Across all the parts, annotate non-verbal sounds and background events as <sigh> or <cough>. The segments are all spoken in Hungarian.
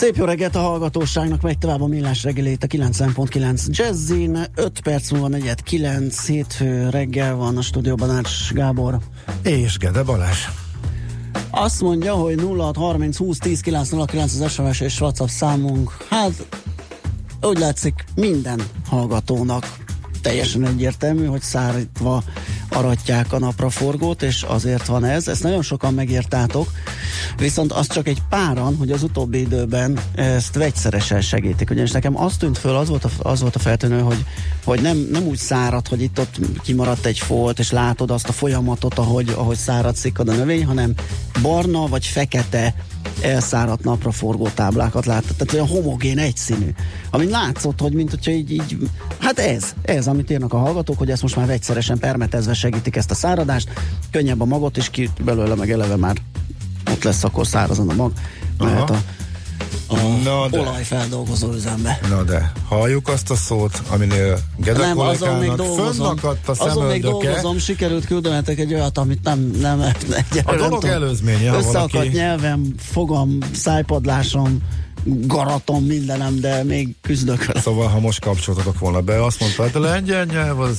Szép jó reggelt a hallgatóságnak, megy tovább a millás reggelét a 90.9 Jazzin, 5 perc múlva negyed 9, hétfő reggel van a stúdióban Ács Gábor. És Gede Balázs. Azt mondja, hogy 0630 20 10 909 az SMS és WhatsApp számunk. Hát úgy látszik minden hallgatónak teljesen egyértelmű, hogy szárítva aratják a napraforgót, és azért van ez. Ezt nagyon sokan megértátok, viszont az csak egy páran, hogy az utóbbi időben ezt vegyszeresen segítik. Ugyanis nekem azt tűnt föl, az volt a, az volt a feltűnő, hogy, hogy nem, nem úgy szárad, hogy itt-ott kimaradt egy folt, és látod azt a folyamatot, ahogy, ahogy szárad a növény, hanem barna vagy fekete elszáradt napraforgó táblákat láttad, tehát olyan homogén, egyszínű. Ami látszott, hogy mint hogyha így, így, hát ez, ez, amit írnak a hallgatók, hogy ezt most már vegyszeresen permetezve segítik ezt a száradást, könnyebb a magot, és ki belőle meg eleve már ott lesz akkor szárazon a mag, mert a a Na de. olajfeldolgozó üzembe. Na de, halljuk azt a szót, aminél Gede nem, azon még dolgozom, a azon még dolgozom, sikerült küldenetek egy olyat, amit nem, nem, nem A dolog tudom, előzménye, Összeakadt valaki... nyelvem, fogam, szájpadlásom, garatom, mindenem, de még küzdök Szóval, ha most kapcsoltatok volna be, azt mondta, hogy a lengyel nyelv az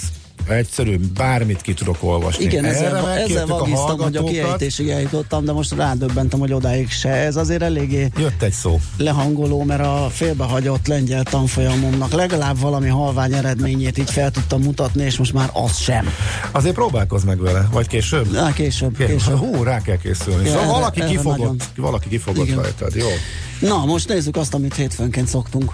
egyszerű, bármit ki tudok olvasni. Igen, ezzel, ezzel vagisztam, hogy a kiejtésig eljutottam, de most rádöbbentem, hogy odáig se. Ez azért eléggé Jött egy szó. lehangoló, mert a félbehagyott lengyel tanfolyamomnak legalább valami halvány eredményét így fel tudtam mutatni, és most már az sem. Azért próbálkozz meg vele, vagy később? Na, később, később. Hú, rá kell készülni. Ja, szóval erre, valaki, erre kifogott, nagyon... valaki kifogott rajtad, jó? Na, most nézzük azt, amit hétfőnként szoktunk.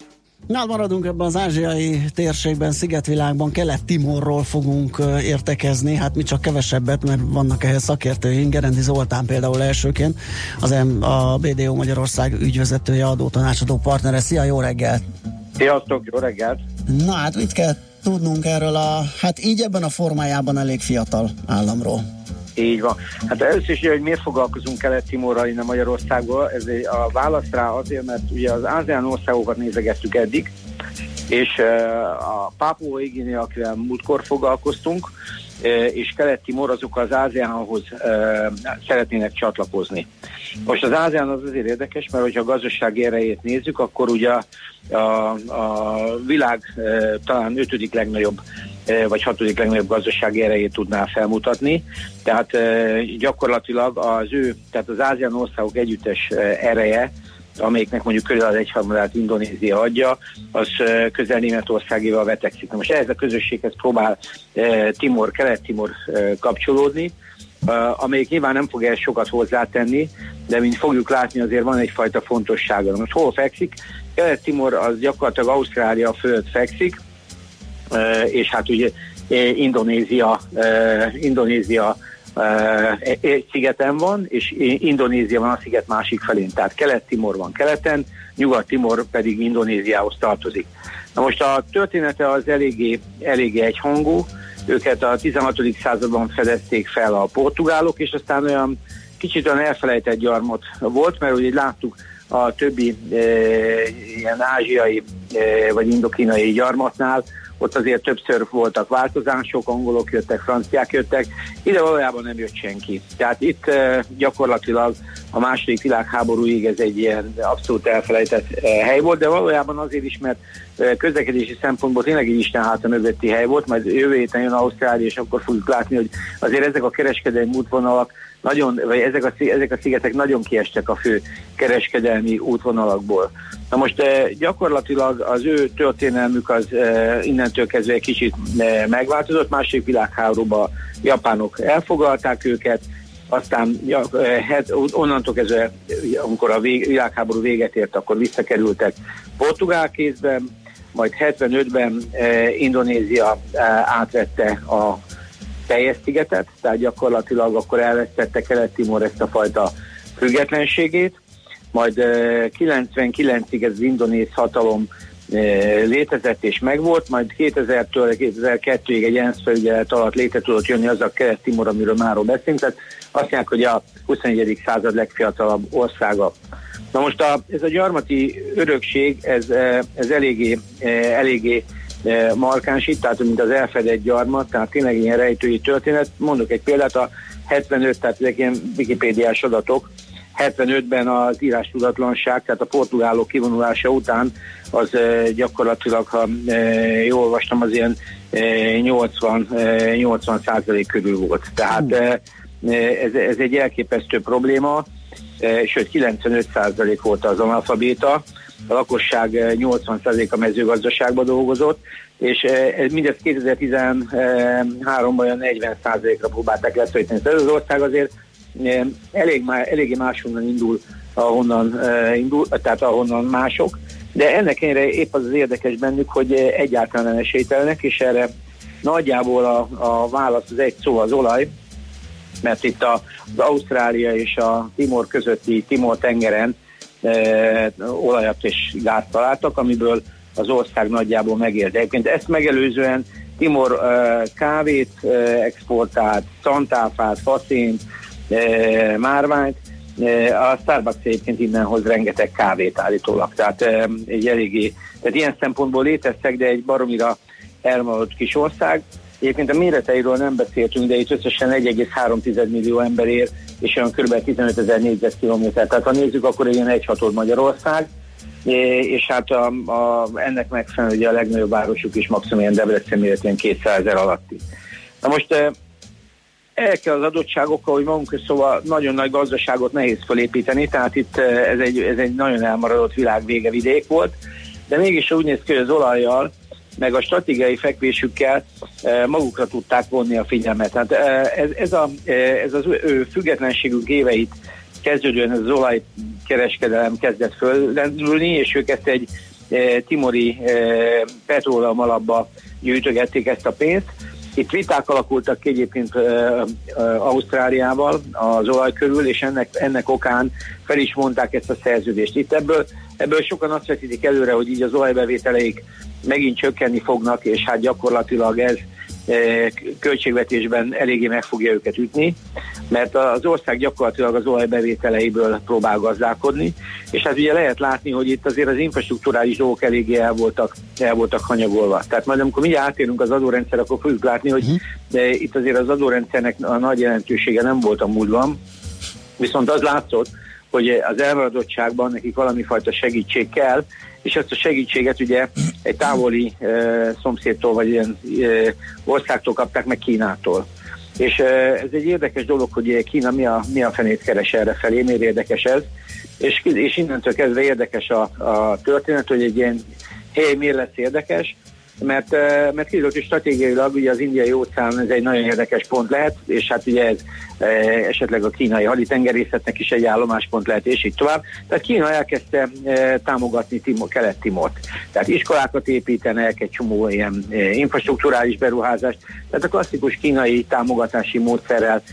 Na, maradunk ebben az ázsiai térségben, szigetvilágban, Kelet-Timorról fogunk értekezni, hát mi csak kevesebbet, mert vannak ehhez szakértőink, Gerendi Zoltán például elsőként, az M, a BDO Magyarország ügyvezetője, adótanácsadó partnere. Szia, jó reggelt! Sziasztok, jó reggelt! Na hát mit kell tudnunk erről a, hát így ebben a formájában elég fiatal államról? Így van. Hát először is, hogy miért foglalkozunk Kelet-Timorral innen Magyarországból, ez a válasz rá azért, mert ugye az ASEAN országokat nézegettük eddig, és a Pápua Igini, akivel múltkor foglalkoztunk, és Kelet-Timor azok az ASEANhoz szeretnének csatlakozni. Most az ASEAN az azért érdekes, mert hogyha a gazdasági erejét nézzük, akkor ugye a, a világ talán ötödik legnagyobb vagy hatodik legnagyobb gazdasági erejét tudná felmutatni. Tehát gyakorlatilag az ő, tehát az ázsián országok együttes ereje, amelyiknek mondjuk körülbelül az egyharmadát Indonézia adja, az közel Németországéval vetekszik. Na most ehhez a közösséghez próbál Timor, Kelet-Timor kapcsolódni, amelyik nyilván nem fog el sokat hozzátenni, de mint fogjuk látni, azért van egyfajta fontossága. Most hol fekszik? Kelet-Timor az gyakorlatilag Ausztrália fölött fekszik, és hát ugye Indonézia, Indonézia egy szigeten van, és Indonézia van a sziget másik felén, tehát Kelet-Timor van keleten, Nyugat-Timor pedig Indonéziához tartozik. Na most a története az eléggé, eléggé egyhangú, őket a 16. században fedezték fel a portugálok, és aztán olyan kicsit olyan elfelejtett gyarmat volt, mert ugye láttuk a többi e, ilyen ázsiai e, vagy indokínai gyarmatnál, ott azért többször voltak változások, angolok jöttek, franciák jöttek, ide valójában nem jött senki. Tehát itt uh, gyakorlatilag a második világháborúig ez egy ilyen abszolút elfelejtett uh, hely volt, de valójában azért is, mert uh, közlekedési szempontból tényleg egy Isten háta mögötti hely volt, majd jövő héten jön Ausztrália, és akkor fogjuk látni, hogy azért ezek a kereskedelmi útvonalak nagyon, vagy ezek a, ezek a szigetek nagyon kiestek a fő kereskedelmi útvonalakból. Na most eh, gyakorlatilag az ő történelmük az eh, innentől kezdve egy kicsit eh, megváltozott. Második világháborúban japánok elfoglalták őket, aztán het, onnantól kezdve, amikor a vég, világháború véget ért, akkor visszakerültek portugál kézben, majd 75-ben eh, Indonézia eh, átvette a teljes szigetet, tehát gyakorlatilag akkor elvesztette Kelet-Timor ezt a fajta függetlenségét, majd eh, 99-ig ez az indonéz hatalom létezett és megvolt, majd 2000-től 2002-ig egy ENSZ felügyelet alatt létre tudott jönni az a Kelet-Timor, amiről máról beszélünk, tehát azt mondják, hogy a 21. század legfiatalabb országa. Na most a, ez a gyarmati örökség, ez, ez eléggé, eléggé eh, markáns itt, tehát mint az elfedett gyarmat, tehát tényleg ilyen rejtői történet. Mondok egy példát, a 75, tehát ezek ilyen wikipédiás adatok, 75-ben az írás tudatlanság, tehát a portugálok kivonulása után az gyakorlatilag, ha jól olvastam, az ilyen 80, 80 százalék körül volt. Tehát ez, ez egy elképesztő probléma, sőt 95% volt az analfabéta, a lakosság 80% a mezőgazdaságban dolgozott, és mindez 2013-ban olyan 40%-ra próbálták leszorítani. Ez az ország azért elég, eléggé máshonnan indul, ahonnan indul, tehát ahonnan mások, de ennek ennyire épp az az érdekes bennük, hogy egyáltalán nem esélytelenek, és erre nagyjából a, a válasz az egy szó az olaj, mert itt a, az Ausztrália és a Timor közötti Timor tengeren olajat és gázt találtak, amiből az ország nagyjából megér. De egyébként ezt megelőzően Timor e, kávét e, exportált, szantáfát, faszént, e, márványt, e, a Starbucks egyébként innen hoz rengeteg kávét állítólag, tehát e, egy eléggé, tehát ilyen szempontból léteztek, de egy baromira elmaradott kis ország, Egyébként a méreteiről nem beszéltünk, de itt összesen 1,3 millió ember ér, és olyan kb. 15 ezer négyzetkilométer. Tehát ha nézzük, akkor ilyen egy hatod Magyarország, és hát a, a, ennek megfelelően ugye a legnagyobb városuk is maximum ilyen Debrecen méretén 200 ezer alatti. Na most el kell az adottságokkal, hogy magunk szóval nagyon nagy gazdaságot nehéz felépíteni, tehát itt ez egy, ez egy nagyon elmaradott világ vége vidék volt, de mégis úgy néz ki, hogy az olajjal meg a stratégiai fekvésükkel eh, magukra tudták vonni a figyelmet. Tehát eh, ez, ez, a, eh, ez az ő függetlenségük éveit kezdődően az olajkereskedelem kezdett föllendülni, és ők ezt egy timori petróleum alapba gyűjtögették ezt a pénzt. Itt viták alakultak ki egyébként Ausztráliával az olaj körül, és ennek, ennek okán fel is mondták ezt a szerződést. Itt ebből, ebből sokan azt vetítik előre, hogy így az olajbevételeik megint csökkenni fognak, és hát gyakorlatilag ez e, költségvetésben eléggé meg fogja őket ütni, mert az ország gyakorlatilag az olajbevételeiből próbál gazdálkodni, és hát ugye lehet látni, hogy itt azért az infrastruktúrális dolgok eléggé el voltak, el voltak hanyagolva. Tehát majd amikor mi átérünk az adórendszer, akkor fogjuk látni, hogy de itt azért az adórendszernek a nagy jelentősége nem volt a múltban, viszont az látszott, hogy az elmaradottságban nekik valami fajta segítség kell, és ezt a segítséget ugye egy távoli e, szomszédtól vagy ilyen e, országtól kapták meg Kínától. És e, ez egy érdekes dolog, hogy Kína mi a, mi a fenét keres erre felé, miért érdekes ez, és, és innentől kezdve érdekes a, a történet, hogy egy ilyen hely miért lesz érdekes, mert, mert kiderült, hogy stratégiailag ugye az indiai óceán ez egy nagyon érdekes pont lehet, és hát ugye ez esetleg a kínai haditengerészetnek is egy állomáspont lehet, és így tovább. Tehát Kína elkezdte támogatni Timor, Kelet-Timort. Tehát iskolákat építenek, egy csomó ilyen infrastruktúrális beruházást. Tehát a klasszikus kínai támogatási módszerrel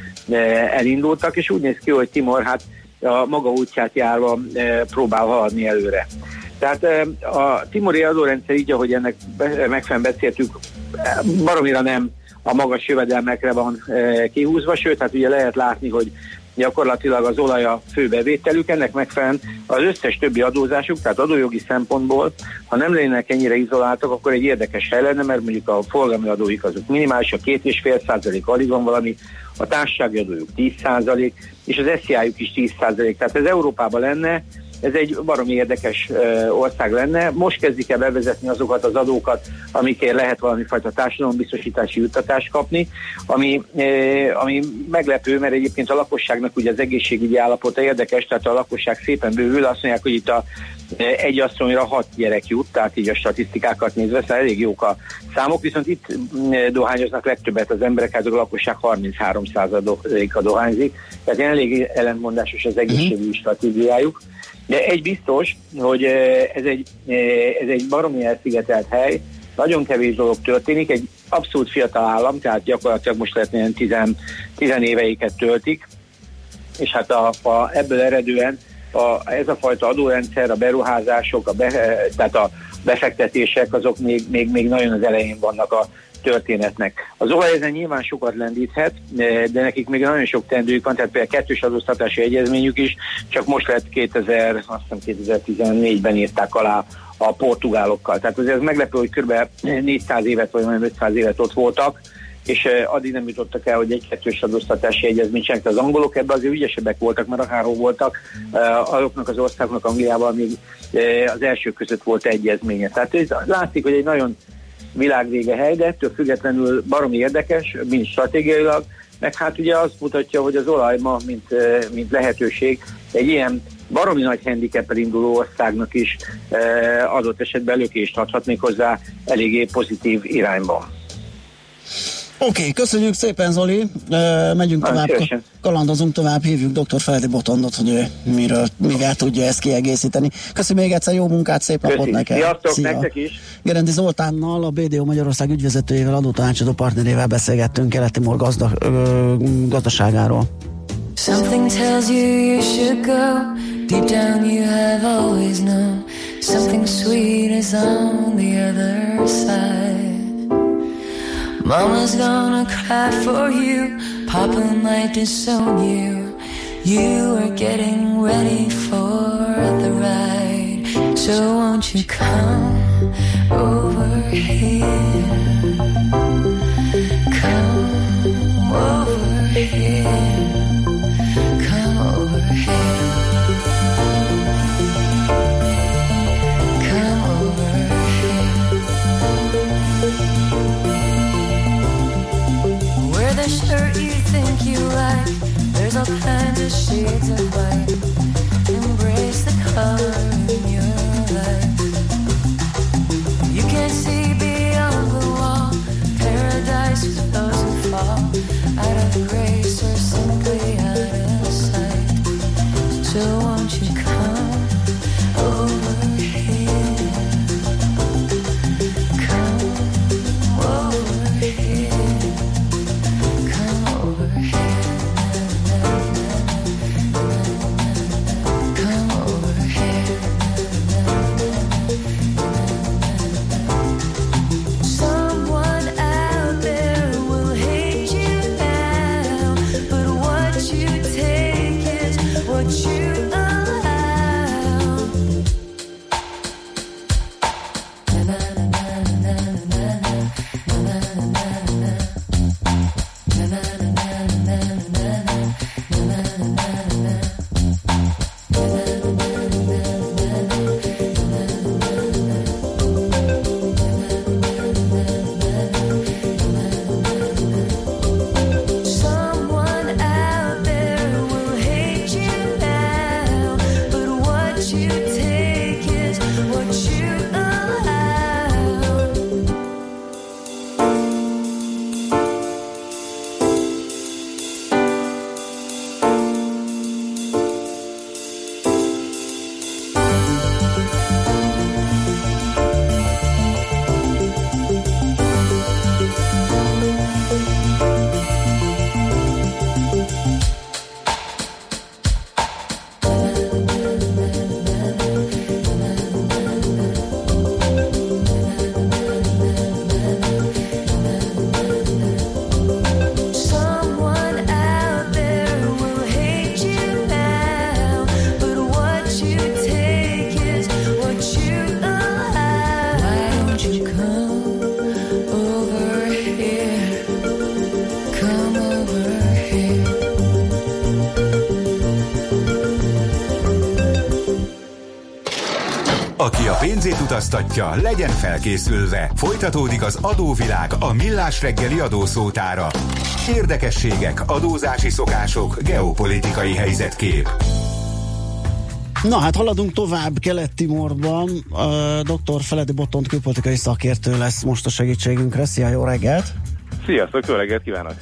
elindultak, és úgy néz ki, hogy Timor hát a maga útját járva próbál haladni előre. Tehát a timori adórendszer így, ahogy ennek megfelelően beszéltük, baromira nem a magas jövedelmekre van kihúzva, sőt, hát ugye lehet látni, hogy gyakorlatilag az olaj a főbevételük, ennek megfelelően az összes többi adózásuk, tehát adójogi szempontból, ha nem lennének ennyire izoláltak, akkor egy érdekes hely lenne, mert mondjuk a forgalmi adóik azok minimális, a két és fél százalék alig van valami, a társasági adójuk 10 százalék, és az SZIA-juk is 10 százalék. Tehát ez Európában lenne, ez egy baromi érdekes ország lenne. Most kezdik el bevezetni azokat az adókat, amikért lehet valami fajta társadalombiztosítási juttatást kapni, ami, ami meglepő, mert egyébként a lakosságnak ugye az egészségügyi állapota érdekes, tehát a lakosság szépen bővül, azt mondják, hogy itt a egy asszonyra hat gyerek jut, tehát így a statisztikákat nézve, szóval elég jók a számok, viszont itt dohányoznak legtöbbet az emberek, hát a lakosság 33%-a dohányzik, tehát elég ellentmondásos az egészségügyi uh-huh. stratégiájuk. De egy biztos, hogy ez egy, ez egy baromi elszigetelt hely, nagyon kevés dolog történik, egy abszolút fiatal állam, tehát gyakorlatilag most lehet ilyen tizen, tizen éveiket töltik, és hát a, a, ebből eredően a, ez a fajta adórendszer, a beruházások, a be, tehát a befektetések, azok még, még, még nagyon az elején vannak a történetnek. Az olaj ezen nyilván sokat lendíthet, de nekik még nagyon sok tendőjük van, tehát például kettős adóztatási egyezményük is, csak most lett 2000, azt hiszem 2014-ben írták alá a portugálokkal. Tehát azért ez meglepő, hogy kb. 400 évet vagy majd 500 évet ott voltak, és addig nem jutottak el, hogy egy kettős adóztatási egyezmény csináltak. Az angolok ebben azért ügyesebbek voltak, mert akárhol voltak, azoknak az országnak Angliában még az első között volt egyezménye. Tehát ez látszik, hogy egy nagyon világvége hely, de ettől függetlenül baromi érdekes, mint stratégiailag, meg hát ugye azt mutatja, hogy az olaj ma, mint, mint lehetőség, egy ilyen baromi nagy handicap induló országnak is adott esetben lökést adhat még hozzá eléggé pozitív irányban. Oké, okay, köszönjük szépen Zoli, uh, megyünk tovább, szívesen. kalandozunk tovább, hívjuk dr. Feldi Botondot, hogy ő miről, mivel tudja ezt kiegészíteni. Köszönöm még egyszer, jó munkát, szép Köszi. napot neked. Sziasztok, Szia. nektek is. Gerendi Zoltánnal, a BDO Magyarország ügyvezetőjével, adótanácsadó partnerével beszélgettünk Keleti-Mor gazda, ö, gazdaságáról. Something tells you you should go Deep down you have always known Something sweet is on the other side Mama's gonna cry for you. Papa might disown you. You are getting ready for the ride. So won't you come over here? Come over here. up. Utaztatja, legyen felkészülve. Folytatódik az adóvilág a millás reggeli adószótára. Érdekességek, adózási szokások, geopolitikai helyzetkép. Na hát haladunk tovább Kelet-Timorban. Uh, Dr. Feledi Botont külpolitikai szakértő lesz most a segítségünkre. Szia, jó reggelt! Sziasztok, jó reggelt kívánok!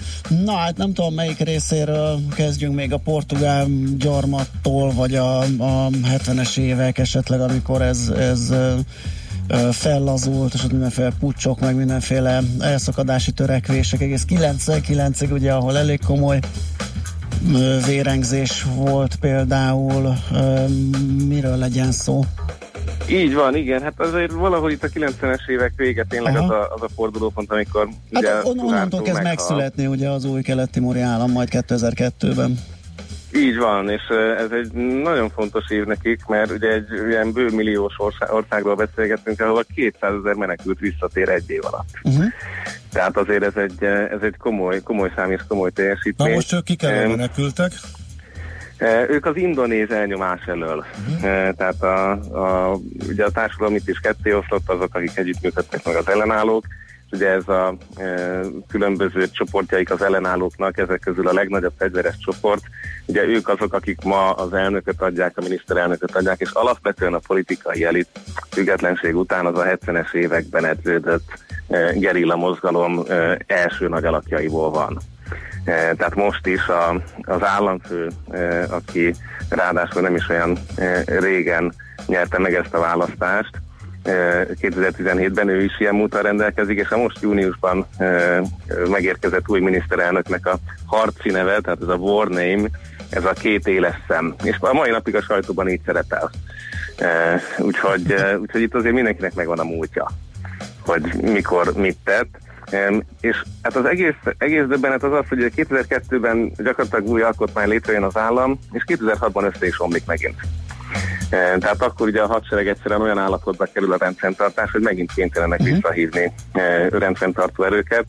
Na hát nem tudom melyik részéről kezdjünk még a portugál gyarmattól, vagy a, a 70-es évek esetleg, amikor ez, ez fellazult, és ott mindenféle pucsok, meg mindenféle elszakadási törekvések, egész 99-ig ugye, ahol elég komoly vérengzés volt például, miről legyen szó? Így van, igen. Hát azért valahol itt a 90-es évek vége tényleg az a, az a fordulópont, amikor hát ugye on, onnantól kezd megszületni ugye az új keleti állam majd 2002-ben. Így van, és ez egy nagyon fontos év nekik, mert ugye egy ilyen bőmilliós ország, országról beszélgetünk, ahol 200 ezer menekült visszatér egy év alatt. Uh-huh. Tehát azért ez egy, ez egy komoly, komoly szám és komoly teljesítmény. Na most ők kik elől menekültek? Ők az indonéz elnyomás elől. Uh-huh. Tehát a, a, ugye a társadalom itt is ketté oszlott azok, akik együttműködtek meg az ellenállók, ugye ez a e, különböző csoportjaik az ellenállóknak, ezek közül a legnagyobb fegyveres csoport, ugye ők azok, akik ma az elnököt adják, a miniszterelnököt adják, és alapvetően a politikai elit függetlenség után az a 70-es években edződött e, gerilla mozgalom e, első nagy alakjaiból van. E, tehát most is a, az államfő, e, aki ráadásul nem is olyan e, régen nyerte meg ezt a választást, 2017-ben ő is ilyen múltal rendelkezik, és a most júniusban megérkezett új miniszterelnöknek a harci neve, tehát ez a war name, ez a két éles szem. És a mai napig a sajtóban így szerepel. Úgyhogy, úgyhogy itt azért mindenkinek megvan a múltja, hogy mikor mit tett. És hát az egész, egész döbbenet az az, hogy 2002-ben gyakorlatilag új alkotmány létrejön az állam, és 2006-ban össze is omlik megint. Tehát akkor ugye a hadsereg egyszerűen olyan állapotba kerül a rendfenntartás, hogy megint kénytelenek uh-huh. visszahívni rendfenntartó erőket,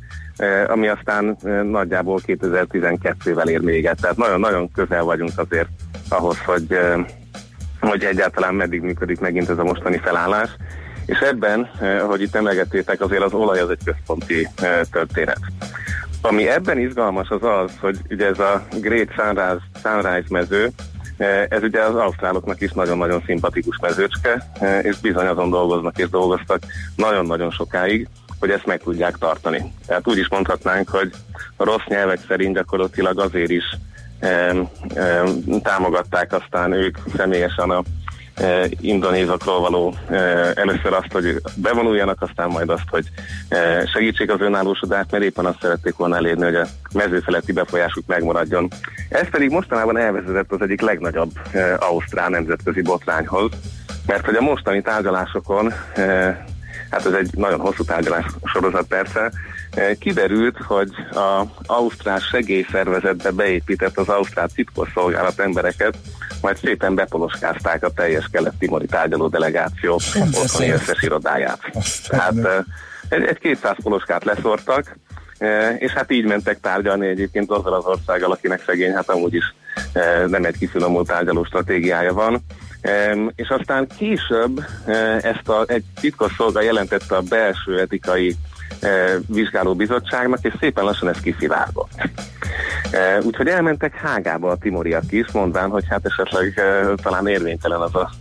ami aztán nagyjából 2012-vel ér méget. Tehát nagyon-nagyon közel vagyunk azért ahhoz, hogy, hogy egyáltalán meddig működik megint ez a mostani felállás. És ebben, ahogy itt emlegettétek, azért az olaj az egy központi történet. Ami ebben izgalmas az az, hogy ugye ez a Great Sunrise, Sunrise mező, ez ugye az ausztráloknak is nagyon-nagyon szimpatikus mezőcske, és bizony azon dolgoznak és dolgoztak nagyon-nagyon sokáig, hogy ezt meg tudják tartani. Tehát úgy is mondhatnánk, hogy a rossz nyelvek szerint gyakorlatilag azért is e, e, támogatták aztán ők személyesen a eh, indonézakról való eh, először azt, hogy bevonuljanak, aztán majd azt, hogy eh, segítsék az önállósodást, mert éppen azt szerették volna elérni, hogy a mezőfeletti befolyásuk megmaradjon. Ez pedig mostanában elvezetett az egyik legnagyobb ausztrál nemzetközi botrányhoz, mert hogy a mostani tárgyalásokon hát ez egy nagyon hosszú tárgyalás sorozat persze, kiderült, hogy az Ausztrál segélyszervezetbe beépített az Ausztrál titkosszolgálat embereket, majd szépen bepoloskázták a teljes kelet-timori tárgyaló delegáció otthoni összes irodáját. Tehát eh, egy, egy 200 poloskát leszortak, és hát így mentek tárgyalni egyébként azzal az országgal, akinek szegény, hát amúgy is nem egy kifinomult tárgyaló stratégiája van. És aztán később ezt a, egy titkos szolga jelentette a belső etikai vizsgálóbizottságnak, és szépen lassan ez kiszivárgott. Úgyhogy elmentek Hágába a timoriak is, mondván, hogy hát esetleg talán érvénytelen az a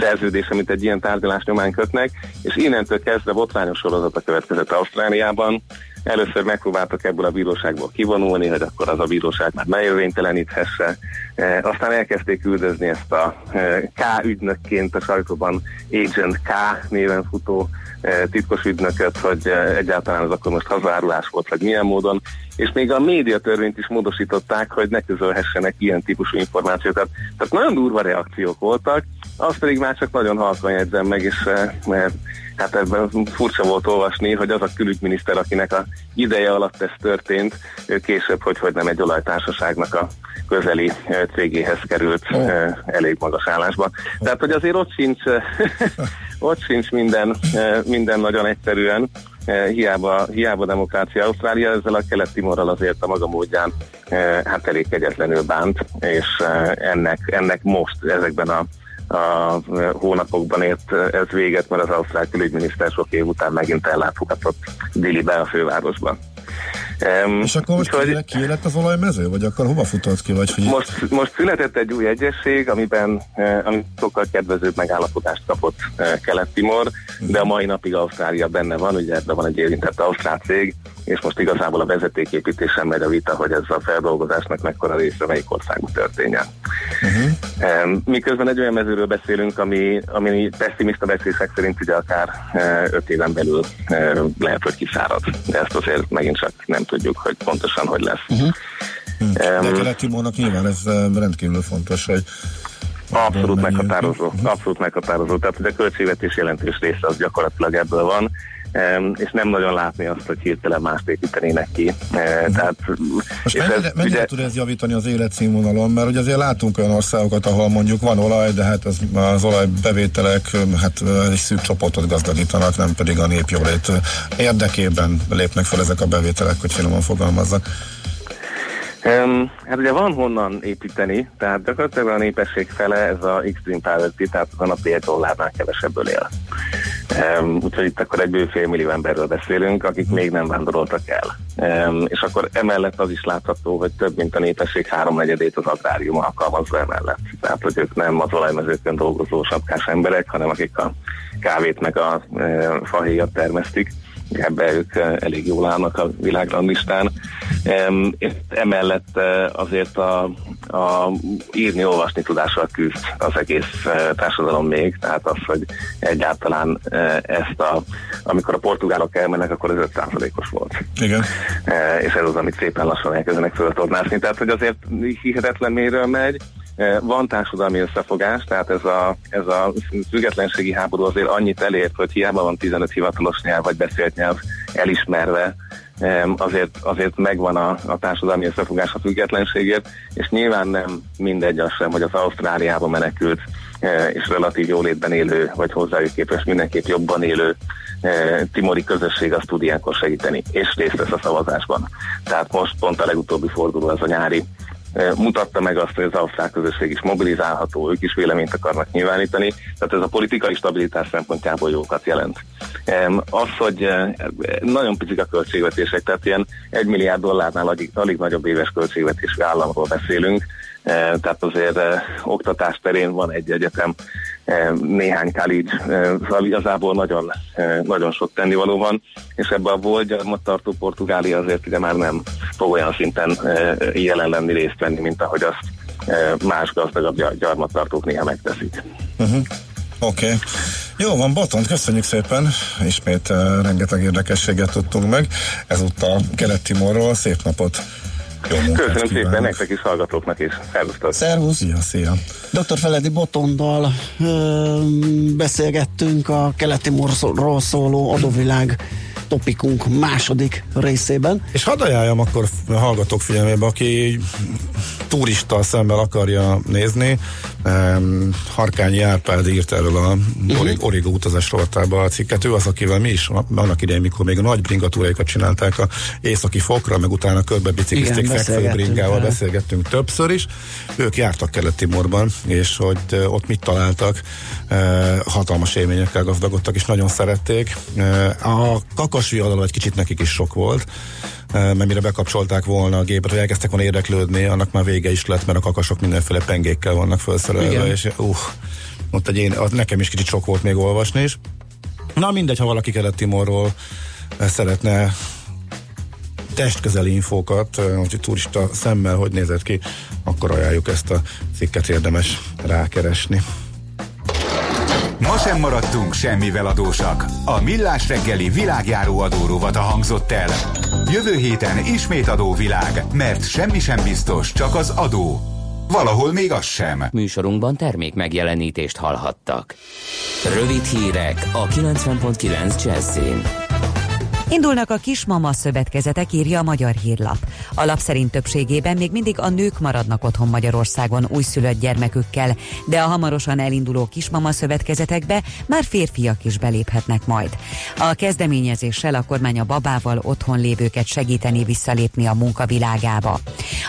szerződés, amit egy ilyen tárgyalás nyomán kötnek, és innentől kezdve botrányos sorozata következett Ausztráliában, Először megpróbáltak ebből a bíróságból kivonulni, hogy akkor az a bíróság már ne jövényteleníthesse. E, aztán elkezdték üldözni ezt a e, K ügynökként a sajtóban Agent K néven futó e, titkos ügynököt, hogy e, egyáltalán az akkor most hazárulás volt, vagy milyen módon. És még a médiatörvényt is módosították, hogy ne közölhessenek ilyen típusú információkat. Tehát nagyon durva reakciók voltak, azt pedig már csak nagyon halkan jegyzem meg, és e, mert hát ebben furcsa volt olvasni, hogy az a külügyminiszter, akinek a ideje alatt ez történt, ő később, hogy, hogy nem egy olajtársaságnak a közeli cégéhez került oh. elég magas állásba. Tehát, hogy azért ott sincs, <laughs> ott sincs minden, minden nagyon egyszerűen, hiába, hiába demokrácia Ausztrália, ezzel a kelet-timorral azért a maga módján hát elég kegyetlenül bánt, és ennek, ennek most ezekben a a hónapokban ért ez véget, mert az ausztrál külügyminiszter sok év után megint ellátogatott Dilibe a fővárosban. Um, és akkor most hogy, ki lett az olajmező, vagy akkor hova futott ki? Vagy, hogy most, most született egy új egyesség, amiben uh, ami sokkal kedvezőbb megállapodást kapott uh, Kelet-Timor, de a mai napig Ausztrália benne van, ugye ebben van egy érintett ausztrál cég, és most igazából a vezetéképítésen megy a vita, hogy ez a feldolgozásnak mekkora része melyik országú történjen. Uh-huh. Miközben egy olyan mezőről beszélünk, ami, ami pessimista beszélések szerint ugye akár uh, öt éven belül uh, lehet, hogy kiszárad. De ezt azért megint csak nem tudjuk, hogy pontosan hogy lesz. Uh-huh. Hmm. De keleti nyilván ez rendkívül fontos, hogy Abszolút meghatározó, uh-huh. abszolút meghatározó. Tehát hogy a költségvetés jelentős része az gyakorlatilag ebből van, és nem nagyon látni azt, hogy hirtelen mást építenének ki. Tehát, Most mennyire, ez, mennyire ugye, tud ez javítani az életszínvonalon? Mert ugye azért látunk olyan országokat, ahol mondjuk van olaj, de hát az, az olajbevételek hát egy szűk csoportot gazdagítanak, nem pedig a népjólét érdekében lépnek fel ezek a bevételek, hogy finoman fogalmazzak. Um, hát ugye van honnan építeni, tehát gyakorlatilag a népesség fele ez a extreme poverty, tehát az a napi egy dollárnál kevesebből él. Um, úgyhogy itt akkor egy bő fél millió emberről beszélünk, akik még nem vándoroltak el. Um, és akkor emellett az is látható, hogy több mint a népesség háromnegyedét az agrárium alkalmazza emellett. Tehát, hogy ők nem az olajmezőkön dolgozó sapkás emberek, hanem akik a kávét meg a e, fahéjat termesztik ebbe ők eh, elég jól állnak a világrandlistán. És emellett eh, azért a, a írni-olvasni tudással küzd az egész eh, társadalom még, tehát az, hogy egyáltalán ezt a, amikor a portugálok elmennek, akkor ez 5%-os volt. Igen. És ez az, amit szépen lassan elkezdenek föltornászni. Tehát, hogy azért hihetetlen méről megy, van társadalmi összefogás, tehát ez a, ez a függetlenségi háború azért annyit elért, hogy hiába van 15 hivatalos nyelv vagy beszélt nyelv elismerve, azért, azért megvan a, a társadalmi összefogás a függetlenségért, és nyilván nem mindegy az sem, hogy az Ausztráliába menekült és relatív jólétben élő, vagy hozzájuk képest mindenképp jobban élő timori közösség azt tud ilyenkor segíteni, és részt vesz a szavazásban. Tehát most pont a legutóbbi forduló az a nyári mutatta meg azt, hogy az ausztrál közösség is mobilizálható, ők is véleményt akarnak nyilvánítani, tehát ez a politikai stabilitás szempontjából jókat jelent. Az, hogy nagyon picik a költségvetések, tehát ilyen egy milliárd dollárnál alig, alig nagyobb éves költségvetésű államról beszélünk, tehát azért oktatás terén van egy egyetem, néhány college, szóval igazából nagyon, nagyon sok tennivaló van, és ebben a volt gyarmattartó Portugália azért ugye már nem fog olyan szinten jelen lenni részt venni, mint ahogy azt más gazdagabb gyarmattartók néha megteszik. Uh-huh. Oké. Okay. Jó van, Botont, köszönjük szépen. Ismét uh, rengeteg érdekességet tudtunk meg. Ezúttal Kelet-Timorról. Szép napot! Jó Köszönöm kívánok. szépen nektek is, hallgatóknak is. Szervusztok! Szervusz! Szia, szia! Dr. Feledi Botondal ö, beszélgettünk a keleti morról szóló adóvilág topikunk második részében. És hadd ajánljam akkor a hallgatók figyelmébe, aki turista szemmel akarja nézni, um, Harkányi Árpád írt erről a uh-huh. Origo utazás rovatába a cikket. Ő az, akivel mi is annak idején, mikor még a nagy bringatúráikat csinálták a északi fokra, meg utána körbe biciklizték fekvő bringával, beszélgettünk többször is. Ők jártak Kelet-Timorban, és hogy ott mit találtak, hatalmas élményekkel gazdagodtak, és nagyon szerették. A kakas viadal egy kicsit nekik is sok volt, mert mire bekapcsolták volna a gépet, hogy elkezdtek volna érdeklődni, annak már vége is lett, mert a kakasok mindenféle pengékkel vannak felszerelve, és uh, ott egy én, nekem is kicsit sok volt még olvasni is. Na mindegy, ha valaki Kelet-Timorról szeretne testközeli infókat, hogy turista szemmel hogy nézett ki, akkor ajánljuk ezt a cikket érdemes rákeresni. Ma sem maradtunk semmivel adósak. A Millás reggeli világjáró adóróvat a hangzott el. Jövő héten ismét adóvilág, mert semmi sem biztos, csak az adó. Valahol még az sem. Műsorunkban termék megjelenítést hallhattak. Rövid hírek a 90.9 Jazzin. Indulnak a kismama szövetkezetek, írja a Magyar Hírlap. A lap szerint többségében még mindig a nők maradnak otthon Magyarországon újszülött gyermekükkel, de a hamarosan elinduló kismama szövetkezetekbe már férfiak is beléphetnek majd. A kezdeményezéssel a kormány a babával otthon lévőket segíteni visszalépni a munkavilágába.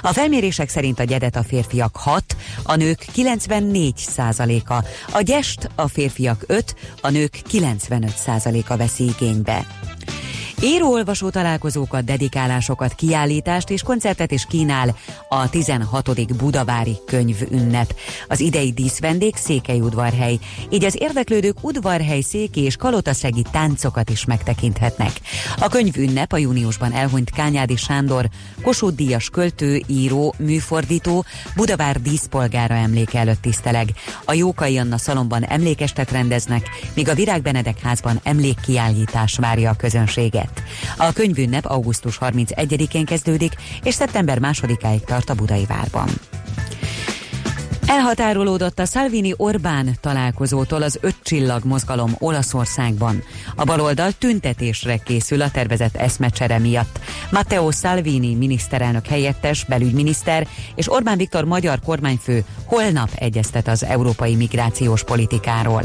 A felmérések szerint a gyedet a férfiak 6, a nők 94 százaléka, a gyest a férfiak 5, a nők 95 százaléka veszi igénybe. Író-olvasó találkozókat, dedikálásokat, kiállítást és koncertet is kínál a 16. Budavári könyvünnep. Az idei díszvendég Székelyudvarhely, így az érdeklődők udvarhely széki és kalotaszegi táncokat is megtekinthetnek. A könyvünnep a júniusban elhunyt Kányádi Sándor, Kossuth Díjas költő, író, műfordító, Budavár díszpolgára emléke előtt tiszteleg. A Jókai Anna szalomban emlékestet rendeznek, míg a Virág Benedek házban emlékkiállítás várja a közönséget lett. A könyvünnep augusztus 31-én kezdődik, és szeptember 2-áig tart a Budai Várban. Elhatárolódott a Salvini-Orbán találkozótól az öt csillag mozgalom Olaszországban. A baloldal tüntetésre készül a tervezett eszmecsere miatt. Matteo Salvini miniszterelnök helyettes, belügyminiszter és Orbán Viktor magyar kormányfő holnap egyeztet az európai migrációs politikáról.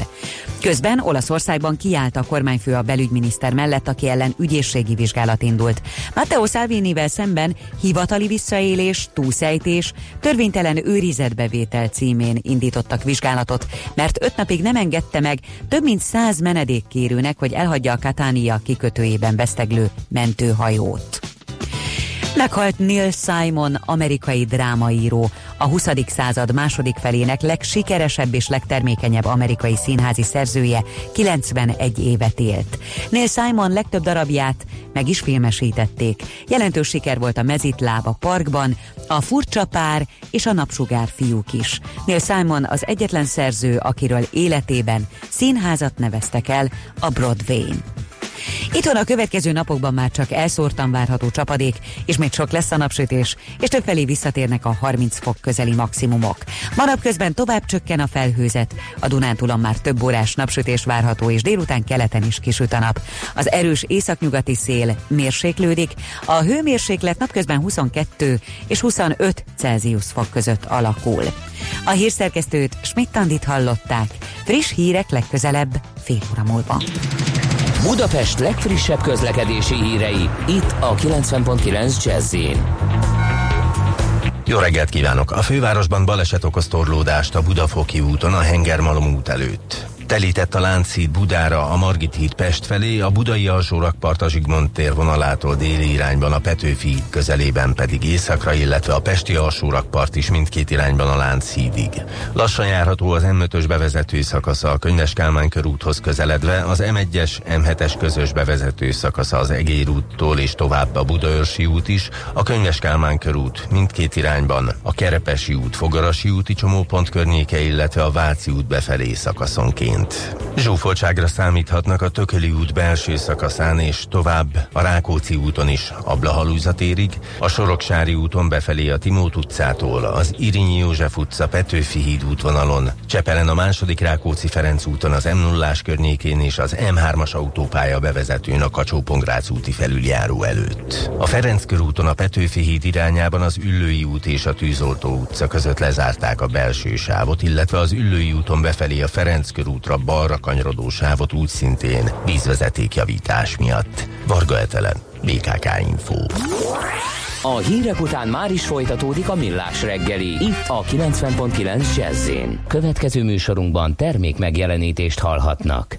Közben Olaszországban kiállt a kormányfő a belügyminiszter mellett, aki ellen ügyészségi vizsgálat indult. Matteo Salvinivel szemben hivatali visszaélés, túlszejtés, törvénytelen őrizetbevétel címén indítottak vizsgálatot, mert öt napig nem engedte meg több mint száz menedékkérőnek, hogy elhagyja a Katánia kikötőjében veszteglő mentőhajót. Meghalt Neil Simon, amerikai drámaíró, a 20. század második felének legsikeresebb és legtermékenyebb amerikai színházi szerzője, 91 évet élt. Neil Simon legtöbb darabját meg is filmesítették. Jelentős siker volt a Mezitláb a parkban, a Furcsa pár és a Napsugár fiúk is. Neil Simon az egyetlen szerző, akiről életében színházat neveztek el a Broadway-n. Itthon a következő napokban már csak elszórtan várható csapadék, és még sok lesz a napsütés, és többfelé visszatérnek a 30 fok közeli maximumok. Ma napközben tovább csökken a felhőzet, a Dunántúlon már több órás napsütés várható, és délután keleten is kisüt a nap. Az erős északnyugati szél mérséklődik, a hőmérséklet napközben 22 és 25 Celsius fok között alakul. A hírszerkesztőt Schmidt-Tandit hallották. Friss hírek legközelebb fél óra múlva. Budapest legfrissebb közlekedési hírei, itt a 90.9 jazz Jó reggelt kívánok! A fővárosban baleset okoz torlódást a Budafoki úton a Hengermalom út előtt. Telített a Lánchíd Budára, a Margit híd Pest felé, a budai alsó rakpart a Zsigmond tér vonalától déli irányban, a Petőfi közelében pedig északra, illetve a Pesti alsó rakpart is mindkét irányban a Lánchídig. Lassan járható az M5-ös bevezető szakasza a Könyves Kálmán körúthoz közeledve, az M1-es, M7-es közös bevezető szakasza az Egér úttól és tovább a Budaörsi út is, a Könyves Kálmán körút mindkét irányban, a Kerepesi út, Fogarasi úti csomópont környéke, illetve a Váci út befelé szakaszonként történt. Zsúfoltságra számíthatnak a Tököli út belső szakaszán és tovább a Rákóczi úton is a Blahalúzatérig, a Soroksári úton befelé a Timót utcától, az Irinyi József utca Petőfi híd útvonalon, Csepelen a második Rákóczi Ferenc úton az m 0 környékén és az M3-as autópálya bevezetőn a kacsó úti felüljáró előtt. A Ferenc körúton a Petőfi híd irányában az Üllői út és a Tűzoltó utca között lezárták a belső sávot, illetve az Üllői úton befelé a Ferenc körút útra balra kanyarodó sávot úgy szintén vízvezetékjavítás miatt. Varga Etelen, BKK Info. A hírek után már is folytatódik a millás reggeli. Itt a 90.9 jazz Következő műsorunkban termék megjelenítést hallhatnak.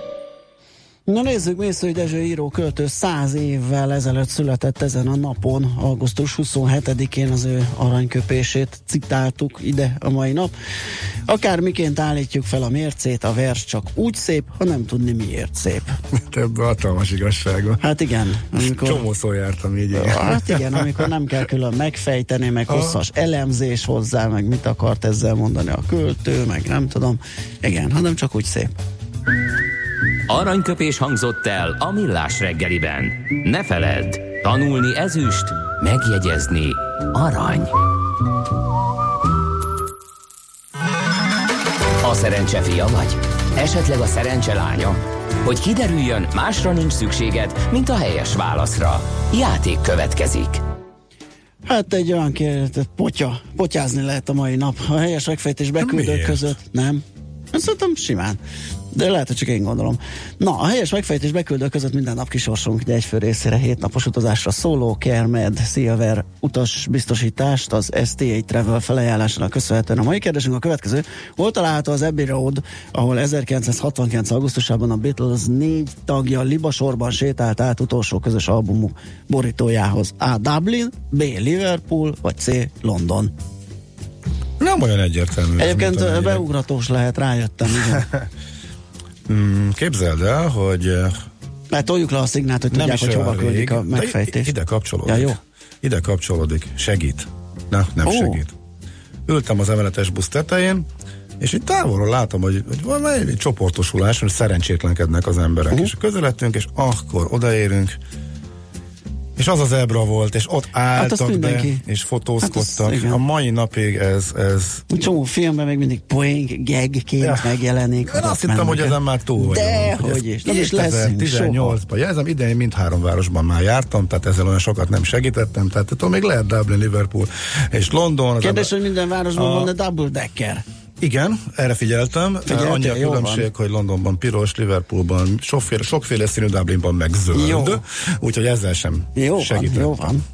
Nézzük, Mészői Dezső író költő száz évvel ezelőtt született ezen a napon, augusztus 27-én az ő aranyköpését citáltuk ide a mai nap. Akár miként állítjuk fel a mércét, a vers csak úgy szép, ha nem tudni miért szép. Ebben hatalmas igazsága. Hát igen. Amikor... Csomószor jártam így. Igen. Hát igen, amikor nem kell külön megfejteni, meg hosszas elemzés hozzá, meg mit akart ezzel mondani a költő, meg nem tudom. Igen, hanem csak úgy szép. Aranyköpés hangzott el a millás reggeliben. Ne feledd, tanulni ezüst, megjegyezni arany. A szerencse fia vagy? Esetleg a szerencse lánya? Hogy kiderüljön, másra nincs szükséged, mint a helyes válaszra. Játék következik. Hát egy olyan kérdet, potya, potyázni lehet a mai nap. A helyes megfejtés beküldők között. Nem. Szerintem simán. De lehet, hogy csak én gondolom. Na, a helyes megfejtés beküldők között minden nap kisorsunk egy egyfő részére hét napos utazásra szóló Kermed Silver utas biztosítást az STA Travel felajánlásának köszönhetően. A mai kérdésünk a következő. Hol található az Abbey Road, ahol 1969. augusztusában a Beatles négy tagja libasorban sétált át utolsó közös albumuk borítójához? A. Dublin, B. Liverpool, vagy C. London. Nem olyan egyértelmű. Egyébként beugratós lehet, rájöttem, igen. <laughs> Mm, Képzeld el, hogy eh, Mert toljuk le a szignát, hogy nem tudják, hogy hova küldik a megfejtést. Ide kapcsolódik. Ja, jó. Ide kapcsolódik. Segít. Na, nem Ó. segít. Ültem az emeletes busz tetején, és itt távolról látom, hogy, hogy van egy csoportosulás, hogy szerencsétlenkednek az emberek. Uh-huh. És közeledtünk, és akkor odaérünk, és az az ebra volt, és ott Hát álltak be, mindenki. és fotózkodtak. Hát az a mai napig ez, ez csomó filmben még mindig poing, gagként Ja. megjelenik. Én azt hittem, hogy ezen már túl vagyunk. De, Hogy hogy is. Nem is leszünk 2018-ban. Jelzem, idején mindhárom városban már jártam, tehát ezzel olyan sokat nem segítettem, tehát tudom, még lehet Dublin, Liverpool és London. Kérdés, ember- hogy minden városban A- van, de double decker. Igen, erre figyeltem. Figyeltél, Annyi a különbség, van. hogy Londonban piros, Liverpoolban sokféle, sokféle színű, Dublinban meg zöld. Jó. Úgyhogy ezzel sem Jó van, segítettem. jó van.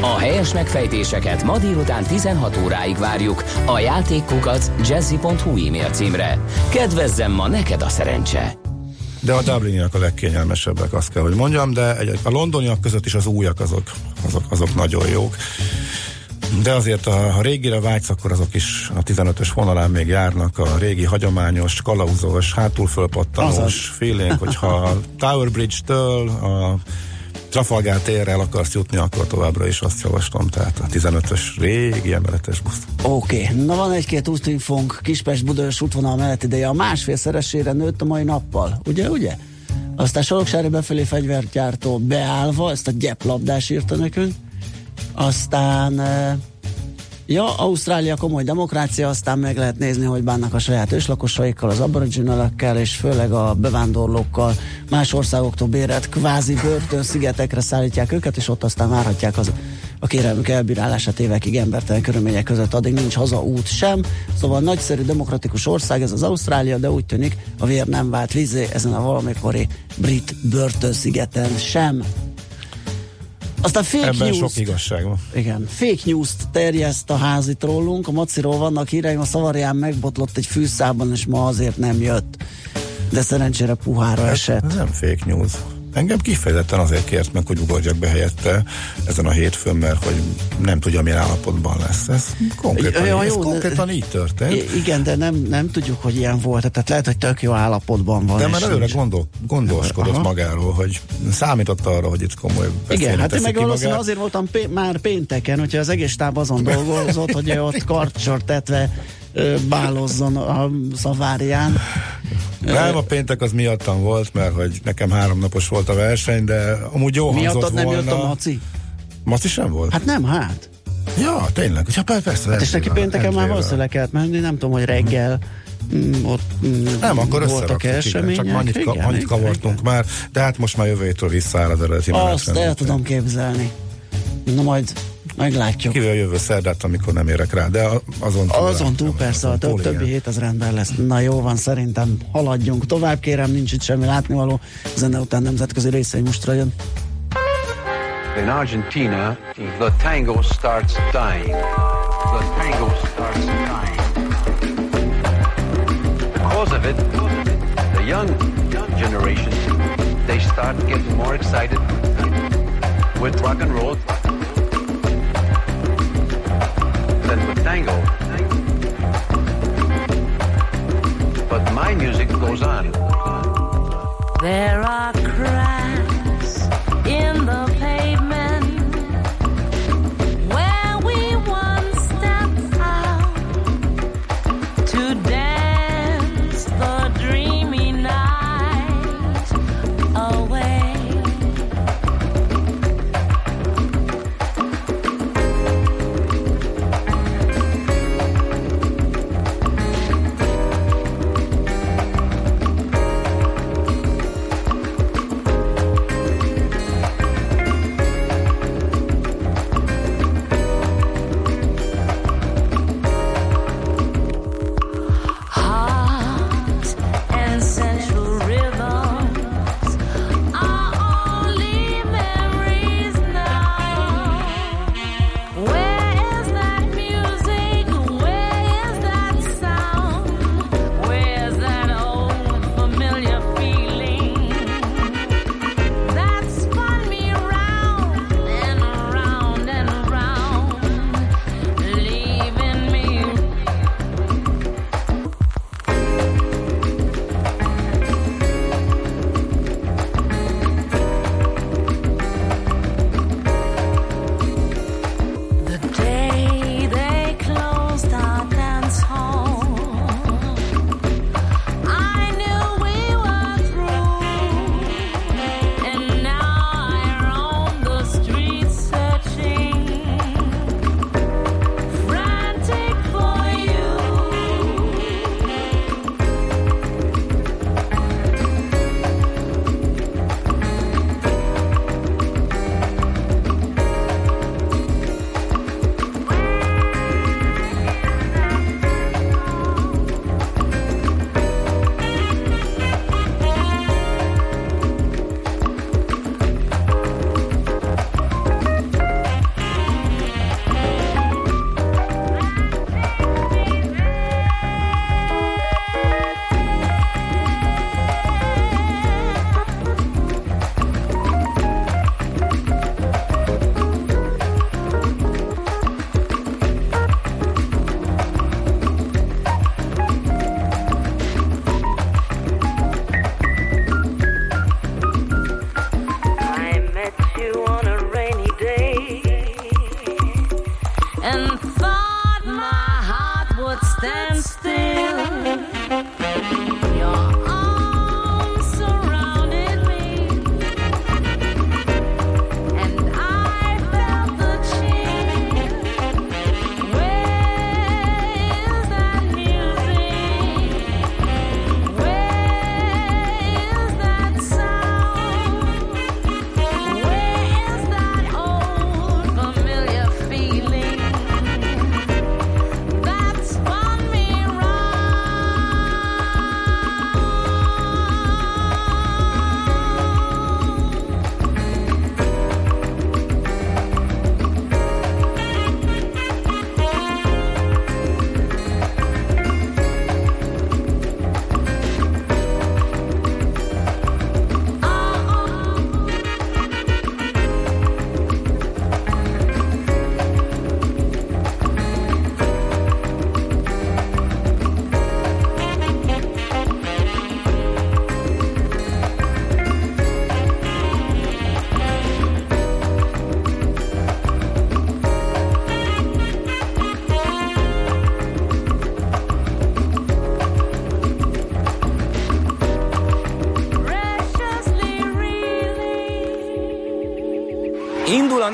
A helyes megfejtéseket ma délután 16 óráig várjuk a játékkukac jazzy.hu e-mail címre. Kedvezzem ma neked a szerencse! De a Dubliniak a legkényelmesebbek, azt kell, hogy mondjam, de egy, a londoniak között is az újak azok, azok, azok nagyon jók. De azért, ha a régire vágysz, akkor azok is a 15-ös vonalán még járnak, a régi hagyományos, kalauzós, hátul fölpattanós feeling, hogyha a <laughs> Tower Bridge-től a Trafalgar térre el akarsz jutni, akkor továbbra is azt javaslom, tehát a 15-ös régi emeletes busz. Oké, okay. na van egy-két útinfónk Kispest Budajos útvonal mellett ideje a másfél szeresére nőtt a mai nappal, ugye, ugye? Aztán Soroksári befelé fegyvergyártó beállva, ezt a gyeplabdás írta nekünk, aztán eh, Ja, Ausztrália komoly demokrácia, aztán meg lehet nézni, hogy bánnak a saját őslakosaikkal, az aboriginalekkel, és főleg a bevándorlókkal más országoktól bérelt kvázi börtön szigetekre szállítják őket, és ott aztán várhatják az, a kérelmük elbírálását évekig embertelen körülmények között, addig nincs hazaút sem. Szóval nagyszerű demokratikus ország ez az Ausztrália, de úgy tűnik a vér nem vált vízé ezen a valamikori brit börtönszigeten sem. Aztán fake Ebben news sok igazság van. igen, fake news-t terjeszt a házit rólunk, a Maciról vannak híreim, a szavarján megbotlott egy fűszában, és ma azért nem jött. De szerencsére puhára Ez, esett. ez nem fake news. Engem kifejezetten azért kért meg, hogy ugorjak be helyette ezen a hétfőn, mert hogy nem tudja, milyen állapotban lesz. Ez konkrétan, Ja, ez jó, de- konkrétan így történt. Igen, de nem, nem tudjuk, hogy ilyen volt. Tehát lehet, hogy tök jó állapotban van. De már előre gondol, gondoskodott Aha. magáról, hogy számított arra, hogy itt komoly Igen, hát én meg valószínűleg azért voltam pé- már pénteken, hogyha az egész stáb azon <laughs> dolgozott, hogy ott karcsort tetve bálozzon a szavárián. Nem, a péntek az miattam volt, mert hogy nekem három napos volt a verseny, de amúgy jó hangzott Miattad nem volna. jött a maci? Maci sem volt? Hát nem, hát. Ja, tényleg. Ja, per- persze. Hát és neki pénteken már valószínűleg kellett menni, nem tudom, hogy reggel mm, ott mm, Nem, akkor voltak események. csak annyit, ka, annyit kavartunk igen. már, de hát most már jövő héttől visszaáll az eredeti Azt el tudom képzelni. Na majd meglátjuk. Kivéve a jövő szerdát, amikor nem érek rá, de a- azon túl. Azon túl persze, a azon több, túl, többi hét az rendben lesz. Na jó van, szerintem haladjunk tovább, kérem, nincs itt semmi látnivaló. Zene után nemzetközi részei most jön. In Argentina, the tango starts dying. The tango starts dying. Because of it, the young, young generations, they start getting more excited with rock and roll tango. But my music goes on. There are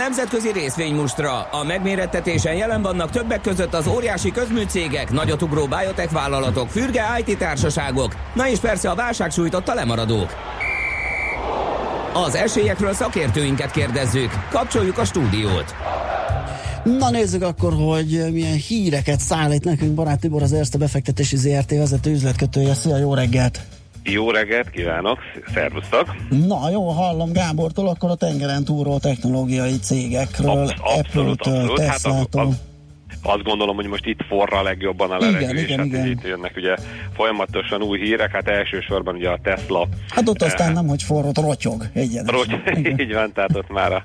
nemzetközi részvénymustra. A megmérettetésen jelen vannak többek között az óriási közműcégek, nagyotugró biotech vállalatok, fürge IT társaságok, na és persze a válság sújtotta lemaradók. Az esélyekről szakértőinket kérdezzük. Kapcsoljuk a stúdiót. Na nézzük akkor, hogy milyen híreket szállít nekünk Barát Tibor, az Erste befektetési ZRT vezető üzletkötője. Szia, jó reggelt! Jó reggelt kívánok, szervusztok! Na, jó, hallom Gábortól, akkor a tengeren túró technológiai cégekről, Absz- abszolút, Apple-től. Hát az, azt gondolom, hogy most itt forra legjobban a Igen, levegő, és igen, hát igen. itt jönnek ugye folyamatosan új hírek, hát elsősorban ugye a Tesla Hát ott aztán eh, nem, hogy forrott, rotyog egyenesen. Rogy, <laughs> így van, tehát ott már a,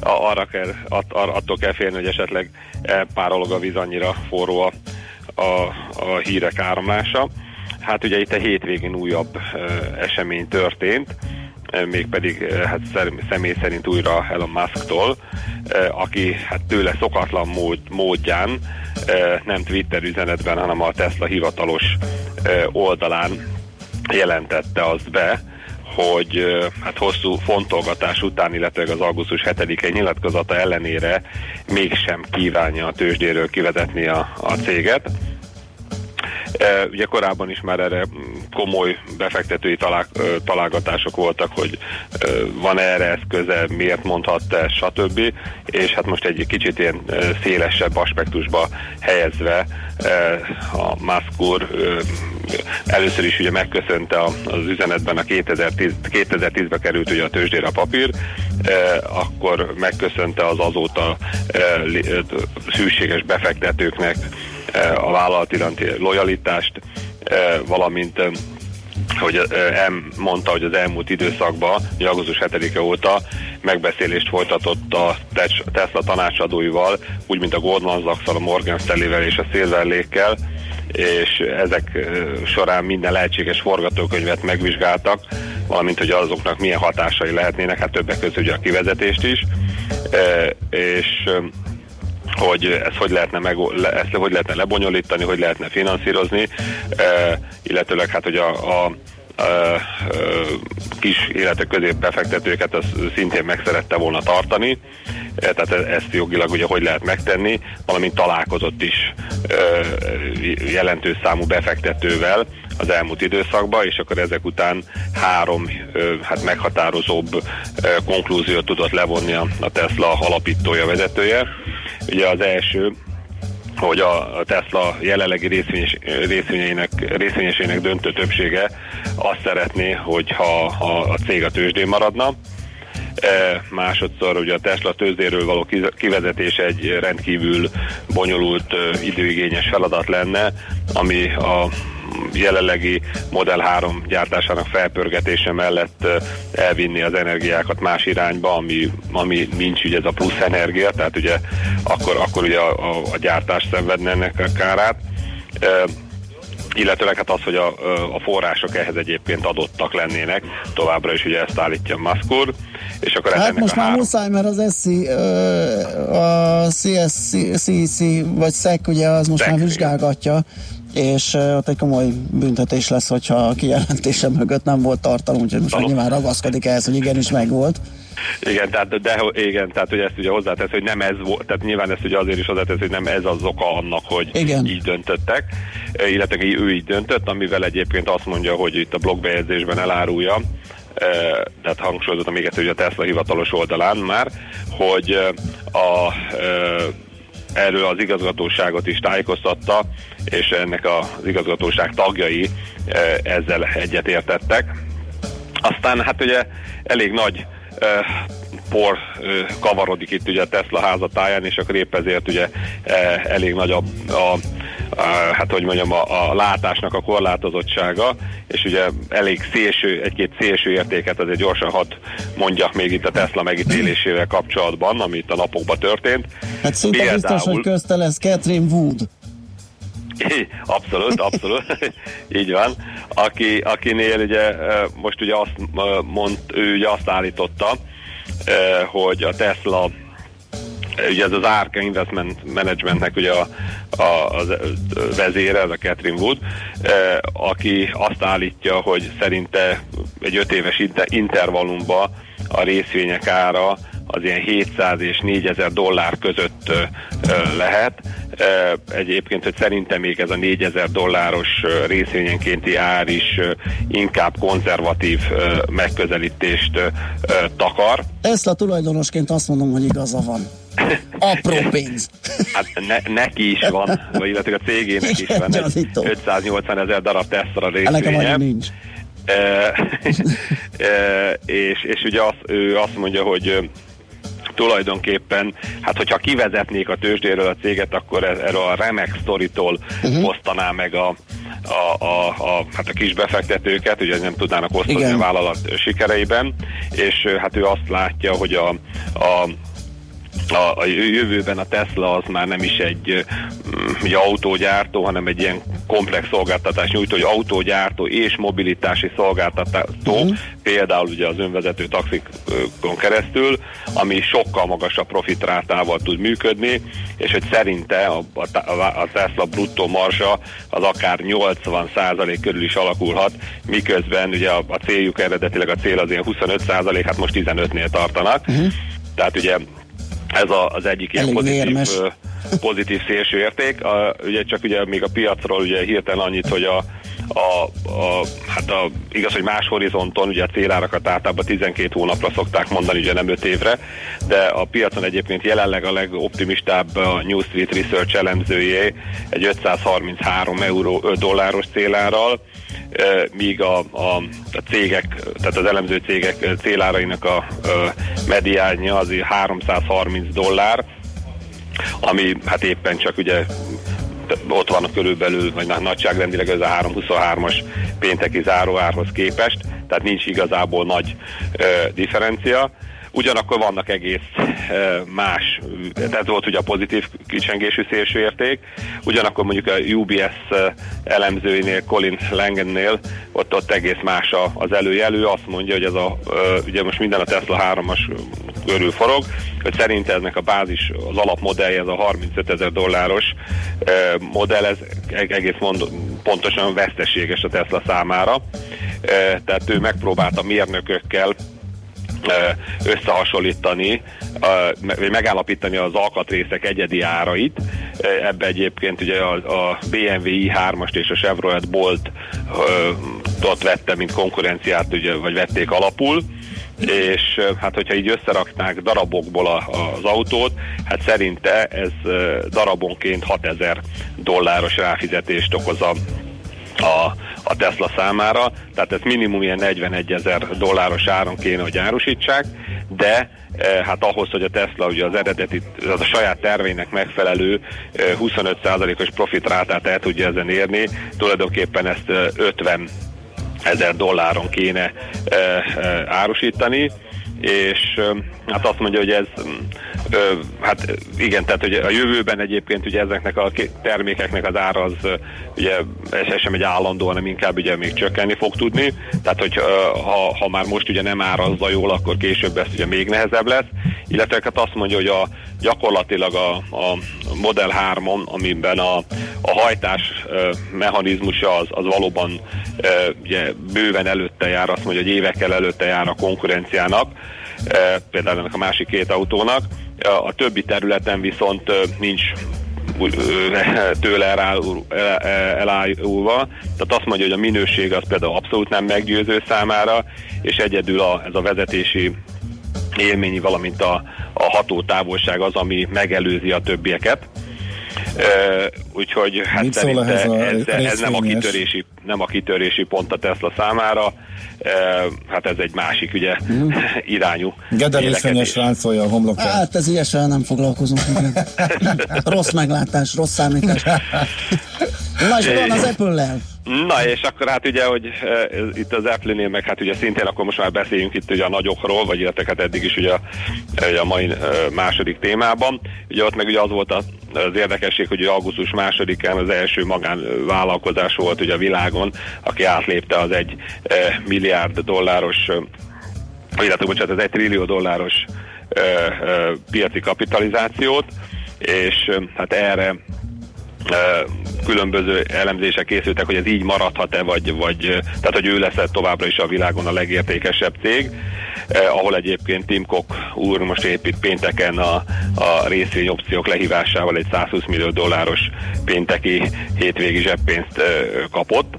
a, arra kell, att, ar, attól kell félni, hogy esetleg párolog a víz annyira forró a, a, a hírek áramlása. Hát ugye itt a hétvégén újabb esemény történt, mégpedig hát szem- személy szerint újra Elon Musktól, aki hát tőle szokatlan mód, módján, nem Twitter üzenetben, hanem a Tesla hivatalos oldalán jelentette azt be, hogy hát hosszú fontolgatás után, illetve az augusztus 7-i nyilatkozata ellenére mégsem kívánja a tőzsdéről kivezetni a, a céget. E, Ugye korábban is már erre komoly befektetői talál, találgatások voltak, hogy van erre eszköze, miért mondhatta ezt, stb. És hát most egy kicsit ilyen szélesebb aspektusba helyezve a Musk úr először is ugye megköszönte az üzenetben a 2010, 2010-be került ugye a tőzsdére a papír, akkor megköszönte az azóta szűséges befektetőknek a vállalat iránti lojalitást, eh, valamint eh, hogy eh, mondta, hogy az elmúlt időszakban, augusztus 7-e óta megbeszélést folytatott a Tes- Tesla tanácsadóival, úgy, mint a Goldman sachs a Morgan Stanley-vel és a Silver és ezek eh, során minden lehetséges forgatókönyvet megvizsgáltak, valamint, hogy azoknak milyen hatásai lehetnének, hát többek között ugye a kivezetést is, Eh, és eh, hogy ezt hogy lehetne, meg, ezt hogy lehetne lebonyolítani, hogy lehetne finanszírozni, e, illetőleg hát, hogy a, a a, a kis élete középbefektetőket az szintén meg szerette volna tartani, e, tehát e- ezt jogilag ugye hogy lehet megtenni, valamint találkozott is e, jelentős számú befektetővel az elmúlt időszakban, és akkor ezek után három hát meghatározóbb konklúziót tudott levonni a, a Tesla alapítója, vezetője. Ugye az első, hogy a Tesla jelenlegi részvényes, részvényeinek, részvényesének döntő többsége azt szeretné, hogyha ha a cég a tőzsdén maradna. E, másodszor ugye a Tesla tőzsdéről való kivezetés egy rendkívül bonyolult, időigényes feladat lenne, ami a jelenlegi Model 3 gyártásának felpörgetése mellett elvinni az energiákat más irányba, ami, ami nincs ugye ez a plusz energia, tehát ugye akkor, akkor ugye a, a, a gyártás szenvedne ennek a kárát. Illetőleg hát az, hogy a, a források ehhez egyébként adottak lennének, továbbra is ugye ezt állítja Musk úr, és akkor Hát ennek most a már három... muszáj, mert az ö, a CSC, vagy SEC ugye az most SEC, már vizsgálgatja, és ott egy komoly büntetés lesz, hogyha a kijelentése mögött nem volt tartalom, úgyhogy most nyilván ragaszkodik ehhez, hogy igenis megvolt. Igen, tehát, de, igen, tehát ugye ezt ugye hozzátesz, hogy nem ez volt, tehát nyilván ezt ugye azért is hozzátesz, hogy nem ez az oka annak, hogy Igen. így döntöttek, illetve ő így döntött, amivel egyébként azt mondja, hogy itt a blogbejegyzésben elárulja, tehát hangsúlyozottam még egyszer, hogy a Tesla hivatalos oldalán már, hogy a e, erről az igazgatóságot is tájékoztatta, és ennek az igazgatóság tagjai e, ezzel egyetértettek. Aztán hát ugye elég nagy uh, por uh, kavarodik itt ugye a Tesla házatáján, és akkor épp ezért ugye elég nagy a, a, a hát hogy mondjam, a, a látásnak a korlátozottsága, és ugye elég szélső, egy-két szélső értéket azért gyorsan hadd mondjak még itt a Tesla megítélésével kapcsolatban, ami itt a napokban történt. Hát szinte biztos, hogy közte lesz Catherine Wood. Abszolút, abszolút. <laughs> Így van. Aki, akinél ugye most ugye azt mond, ő ugye azt állította, hogy a Tesla ugye ez az Arca Investment Managementnek ugye a, a, az vezére, ez a Catherine Wood, eh, aki azt állítja, hogy szerinte egy öt éves inter- intervallumban a részvények ára az ilyen 700 és 4000 dollár között lehet. Egyébként, hogy szerintem még ez a 4000 dolláros részvényenkénti ár is inkább konzervatív megközelítést takar. Tesla tulajdonosként azt mondom, hogy igaza van. Apró pénz. Hát ne, neki is van, vagy illetve a cégének is van egy Gyanító. 580 ezer darab Tesla Nekem részvénye. annyi nincs. E, e, <laughs> és, és ugye az, ő azt mondja, hogy tulajdonképpen, hát hogyha kivezetnék a tőzsdéről a céget, akkor ez- erről a remek sztoritól uh-huh. osztaná meg a, a, a, a, hát a kis befektetőket, ugye nem tudnának osztani Igen. a vállalat sikereiben, és hát ő azt látja, hogy a, a a, a jövőben a Tesla az már nem is egy, egy autógyártó, hanem egy ilyen komplex szolgáltatás nyújtó, hogy autógyártó és mobilitási szolgáltató, uh-huh. például ugye az önvezető taxikon keresztül, ami sokkal magasabb profitrátával tud működni, és hogy szerinte a, a, a Tesla bruttó marzsa az akár 80% körül is alakulhat, miközben ugye a, a céljuk eredetileg a cél az ilyen 25%, hát most 15-nél tartanak. Uh-huh. Tehát ugye ez a, az egyik ilyen Elég pozitív, pozitív szélső érték. A, ugye csak ugye még a piacról ugye hirtelen annyit, hogy a, a, a, hát a, igaz, hogy más horizonton ugye a célárakat általában 12 hónapra szokták mondani, ugye nem 5 évre, de a piacon egyébként jelenleg a legoptimistább a New Street Research elemzőjé egy 533 euró dolláros célárral, míg a, a, a cégek, tehát az elemző cégek célárainak a ö, mediánja az így 330 dollár, ami hát éppen csak ugye ott van körülbelül, vagy na- nagyságrendileg ez a 323-as pénteki záróárhoz képest, tehát nincs igazából nagy ö, differencia. Ugyanakkor vannak egész más, tehát volt ugye a pozitív kicsengésű szélsőérték, ugyanakkor mondjuk a UBS elemzőinél, Colin Langennél, ott, ott egész más az előjelő, azt mondja, hogy ez a, ugye most minden a Tesla 3-as körül forog, hogy szerint eznek a bázis, az alapmodellje, ez a 35 ezer dolláros modell, ez eg- egész mond, pontosan veszteséges a Tesla számára. Tehát ő megpróbálta mérnökökkel összehasonlítani, vagy megállapítani az alkatrészek egyedi árait. Ebbe egyébként ugye a, a BMW i3-ast és a Chevrolet Bolt ott vette, mint konkurenciát, ugye, vagy vették alapul és hát hogyha így összeraknák darabokból a, az autót, hát szerinte ez darabonként 6000 dolláros ráfizetést okoz a, a, a Tesla számára, tehát ez minimum ilyen 41 ezer dolláros áron kéne, hogy árusítsák, de eh, hát ahhoz, hogy a Tesla ugye az eredeti, az a saját tervének megfelelő eh, 25%-os profitrátát el tudja ezen érni, tulajdonképpen ezt eh, 50 ezer dolláron kéne e, e, árusítani, és e, hát azt mondja, hogy ez e, hát igen, tehát hogy a jövőben egyébként ugye ezeknek a termékeknek az ára az ugye ez sem egy állandó, hanem inkább ugye még csökkenni fog tudni, tehát hogy ha, ha már most ugye nem árazza jól, akkor később ez ugye még nehezebb lesz, illetve hát azt mondja, hogy a, gyakorlatilag a, a Model 3-on, amiben a, a hajtás mechanizmusa az, az valóban ugye bőven előtte jár, azt mondja, hogy évekkel előtte jár a konkurenciának, például ennek a másik két autónak. A, többi területen viszont e, nincs ö, tőle elájulva. Tehát azt mondja, hogy a minőség az például abszolút nem meggyőző számára, és egyedül a, ez a vezetési élmény, valamint a, a hatótávolság az, ami megelőzi a többieket. Uh, úgyhogy hát Mit szerinte a ez, ez nem, a kitörési, nem a kitörési pont a Tesla számára, hát ez egy másik ugye <laughs> irányú Gede vélekedés. részvényes ráncolja a homlokát. Hát ez ilyesvel nem foglalkozunk. <laughs> rossz meglátás, rossz számítás. <laughs> Na és van az Apple-lel. Na és akkor hát ugye, hogy e, itt az Apple-nél meg hát ugye szintén akkor most már beszéljünk itt ugye a nagyokról, vagy illetve hát eddig is ugye a, ugye a mai e, második témában. Ugye ott meg ugye az volt az érdekesség, hogy augusztus másodikán az első magánvállalkozás volt ugye a világon, aki átlépte az egy e, milliárd dolláros e, illetve bocsánat, az egy trillió dolláros ö, ö, piaci kapitalizációt, és hát erre különböző elemzések készültek, hogy ez így maradhat-e, vagy, vagy tehát hogy ő lesz továbbra is a világon a legértékesebb cég. eh, ahol egyébként Tim Cook úr most épít pénteken a, a részvényopciók lehívásával egy 120 millió dolláros pénteki hétvégi zseppénzt eh, kapott.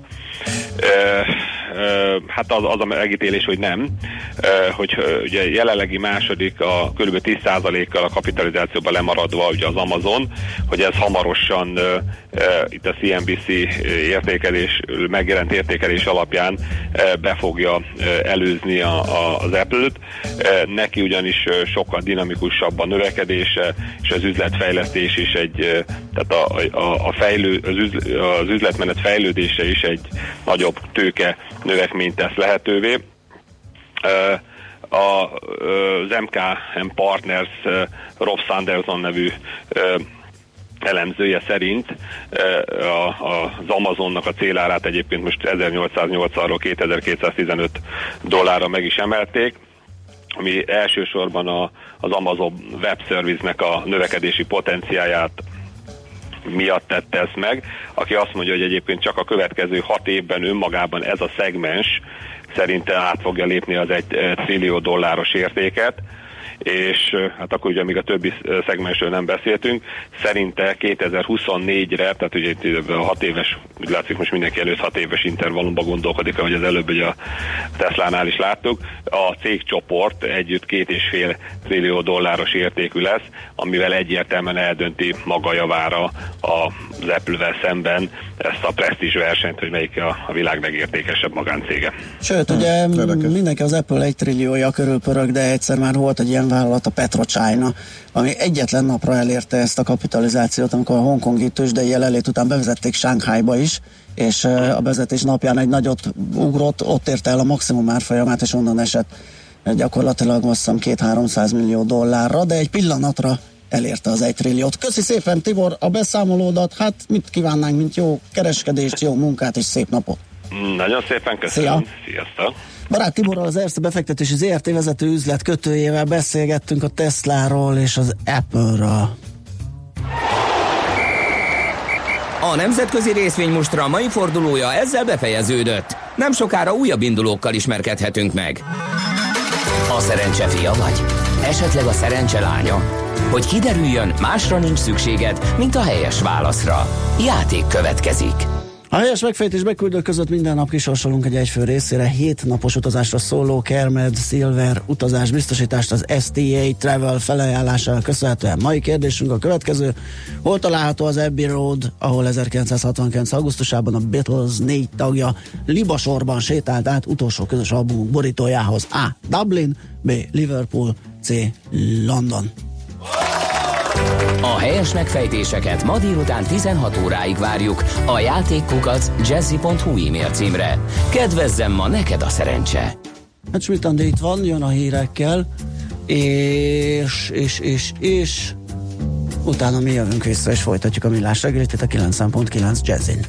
Eh, hát az, az a megítélés, hogy nem, hogy ugye jelenlegi második a kb. 10%-kal a kapitalizációban lemaradva ugye az Amazon, hogy ez hamarosan itt a CNBC értékelés, megjelent értékelés alapján be fogja előzni a, a, az Apple-t. Neki ugyanis sokkal dinamikusabb a növekedése, és az üzletfejlesztés is egy, eh, tehát a, a, a fejlő, az üzletmenet fejlődése is egy nagyobb tőke növekményt tesz lehetővé. Eh, a, az MKM Partners Rob Sanderson nevű elemzője szerint az Amazonnak a célárát egyébként most 1880-ról 2215 dollárra meg is emelték, ami elsősorban a, az Amazon Web Service-nek a növekedési potenciáját miatt tette ezt meg, aki azt mondja, hogy egyébként csak a következő hat évben önmagában ez a szegmens szerinte át fogja lépni az egy eh, trillió dolláros értéket, és hát akkor ugye még a többi szegmensről nem beszéltünk, szerinte 2024-re, tehát ugye itt a hat éves, úgy látszik most mindenki előtt hat éves intervallumban gondolkodik, ahogy az előbb ugye a Teslánál is láttuk, a cégcsoport együtt két és fél trillió dolláros értékű lesz, amivel egyértelműen eldönti maga javára az Apple-vel szemben ezt a presztízs versenyt, hogy melyik a, a világ legértékesebb magáncége. Sőt, ugye mindenki az Apple egy trilliója körül pörög, de egyszer már volt egy ilyen vállalat, a PetroChina, ami egyetlen napra elérte ezt a kapitalizációt, amikor a hongkongi tőzsdei jelenlét után bevezették Sánkhájba is, és a bevezetés napján egy nagyot ugrott, ott érte el a maximum árfolyamát, és onnan esett gyakorlatilag azt hiszem 2-300 millió dollárra, de egy pillanatra elérte az egy trilliót. Köszi szépen Tibor a beszámolódat, hát mit kívánnánk, mint jó kereskedést, jó munkát és szép napot. Nagyon szépen köszönöm. Szia. Sziasztok. Barát Tiborral az Erste befektetési ZRT vezető üzlet kötőjével beszélgettünk a Tesláról és az Apple-ről. A nemzetközi részvénymustra mai fordulója ezzel befejeződött. Nem sokára újabb indulókkal ismerkedhetünk meg. A szerencse fia vagy? Esetleg a szerencse lánya? Hogy kiderüljön, másra nincs szükséged, mint a helyes válaszra. Játék következik. A helyes megfejtés beküldők között minden nap kisorsolunk egy egyfő részére 7 napos utazásra szóló Kermed Silver utazás biztosítást az STA Travel felajánlására köszönhetően. Mai kérdésünk a következő. Hol található az Abbey Road, ahol 1969. augusztusában a Beatles négy tagja libasorban sétált át utolsó közös albumuk borítójához? A. Dublin, B. Liverpool, C. London. A helyes megfejtéseket ma délután 16 óráig várjuk a játékkukac jazzy.hu e-mail címre. Kedvezzem ma neked a szerencse! Hát Smitandi itt van, jön a hírekkel, és, és, és, és utána mi jövünk vissza, és folytatjuk a millás reggelit itt a 9.9 Jazzin.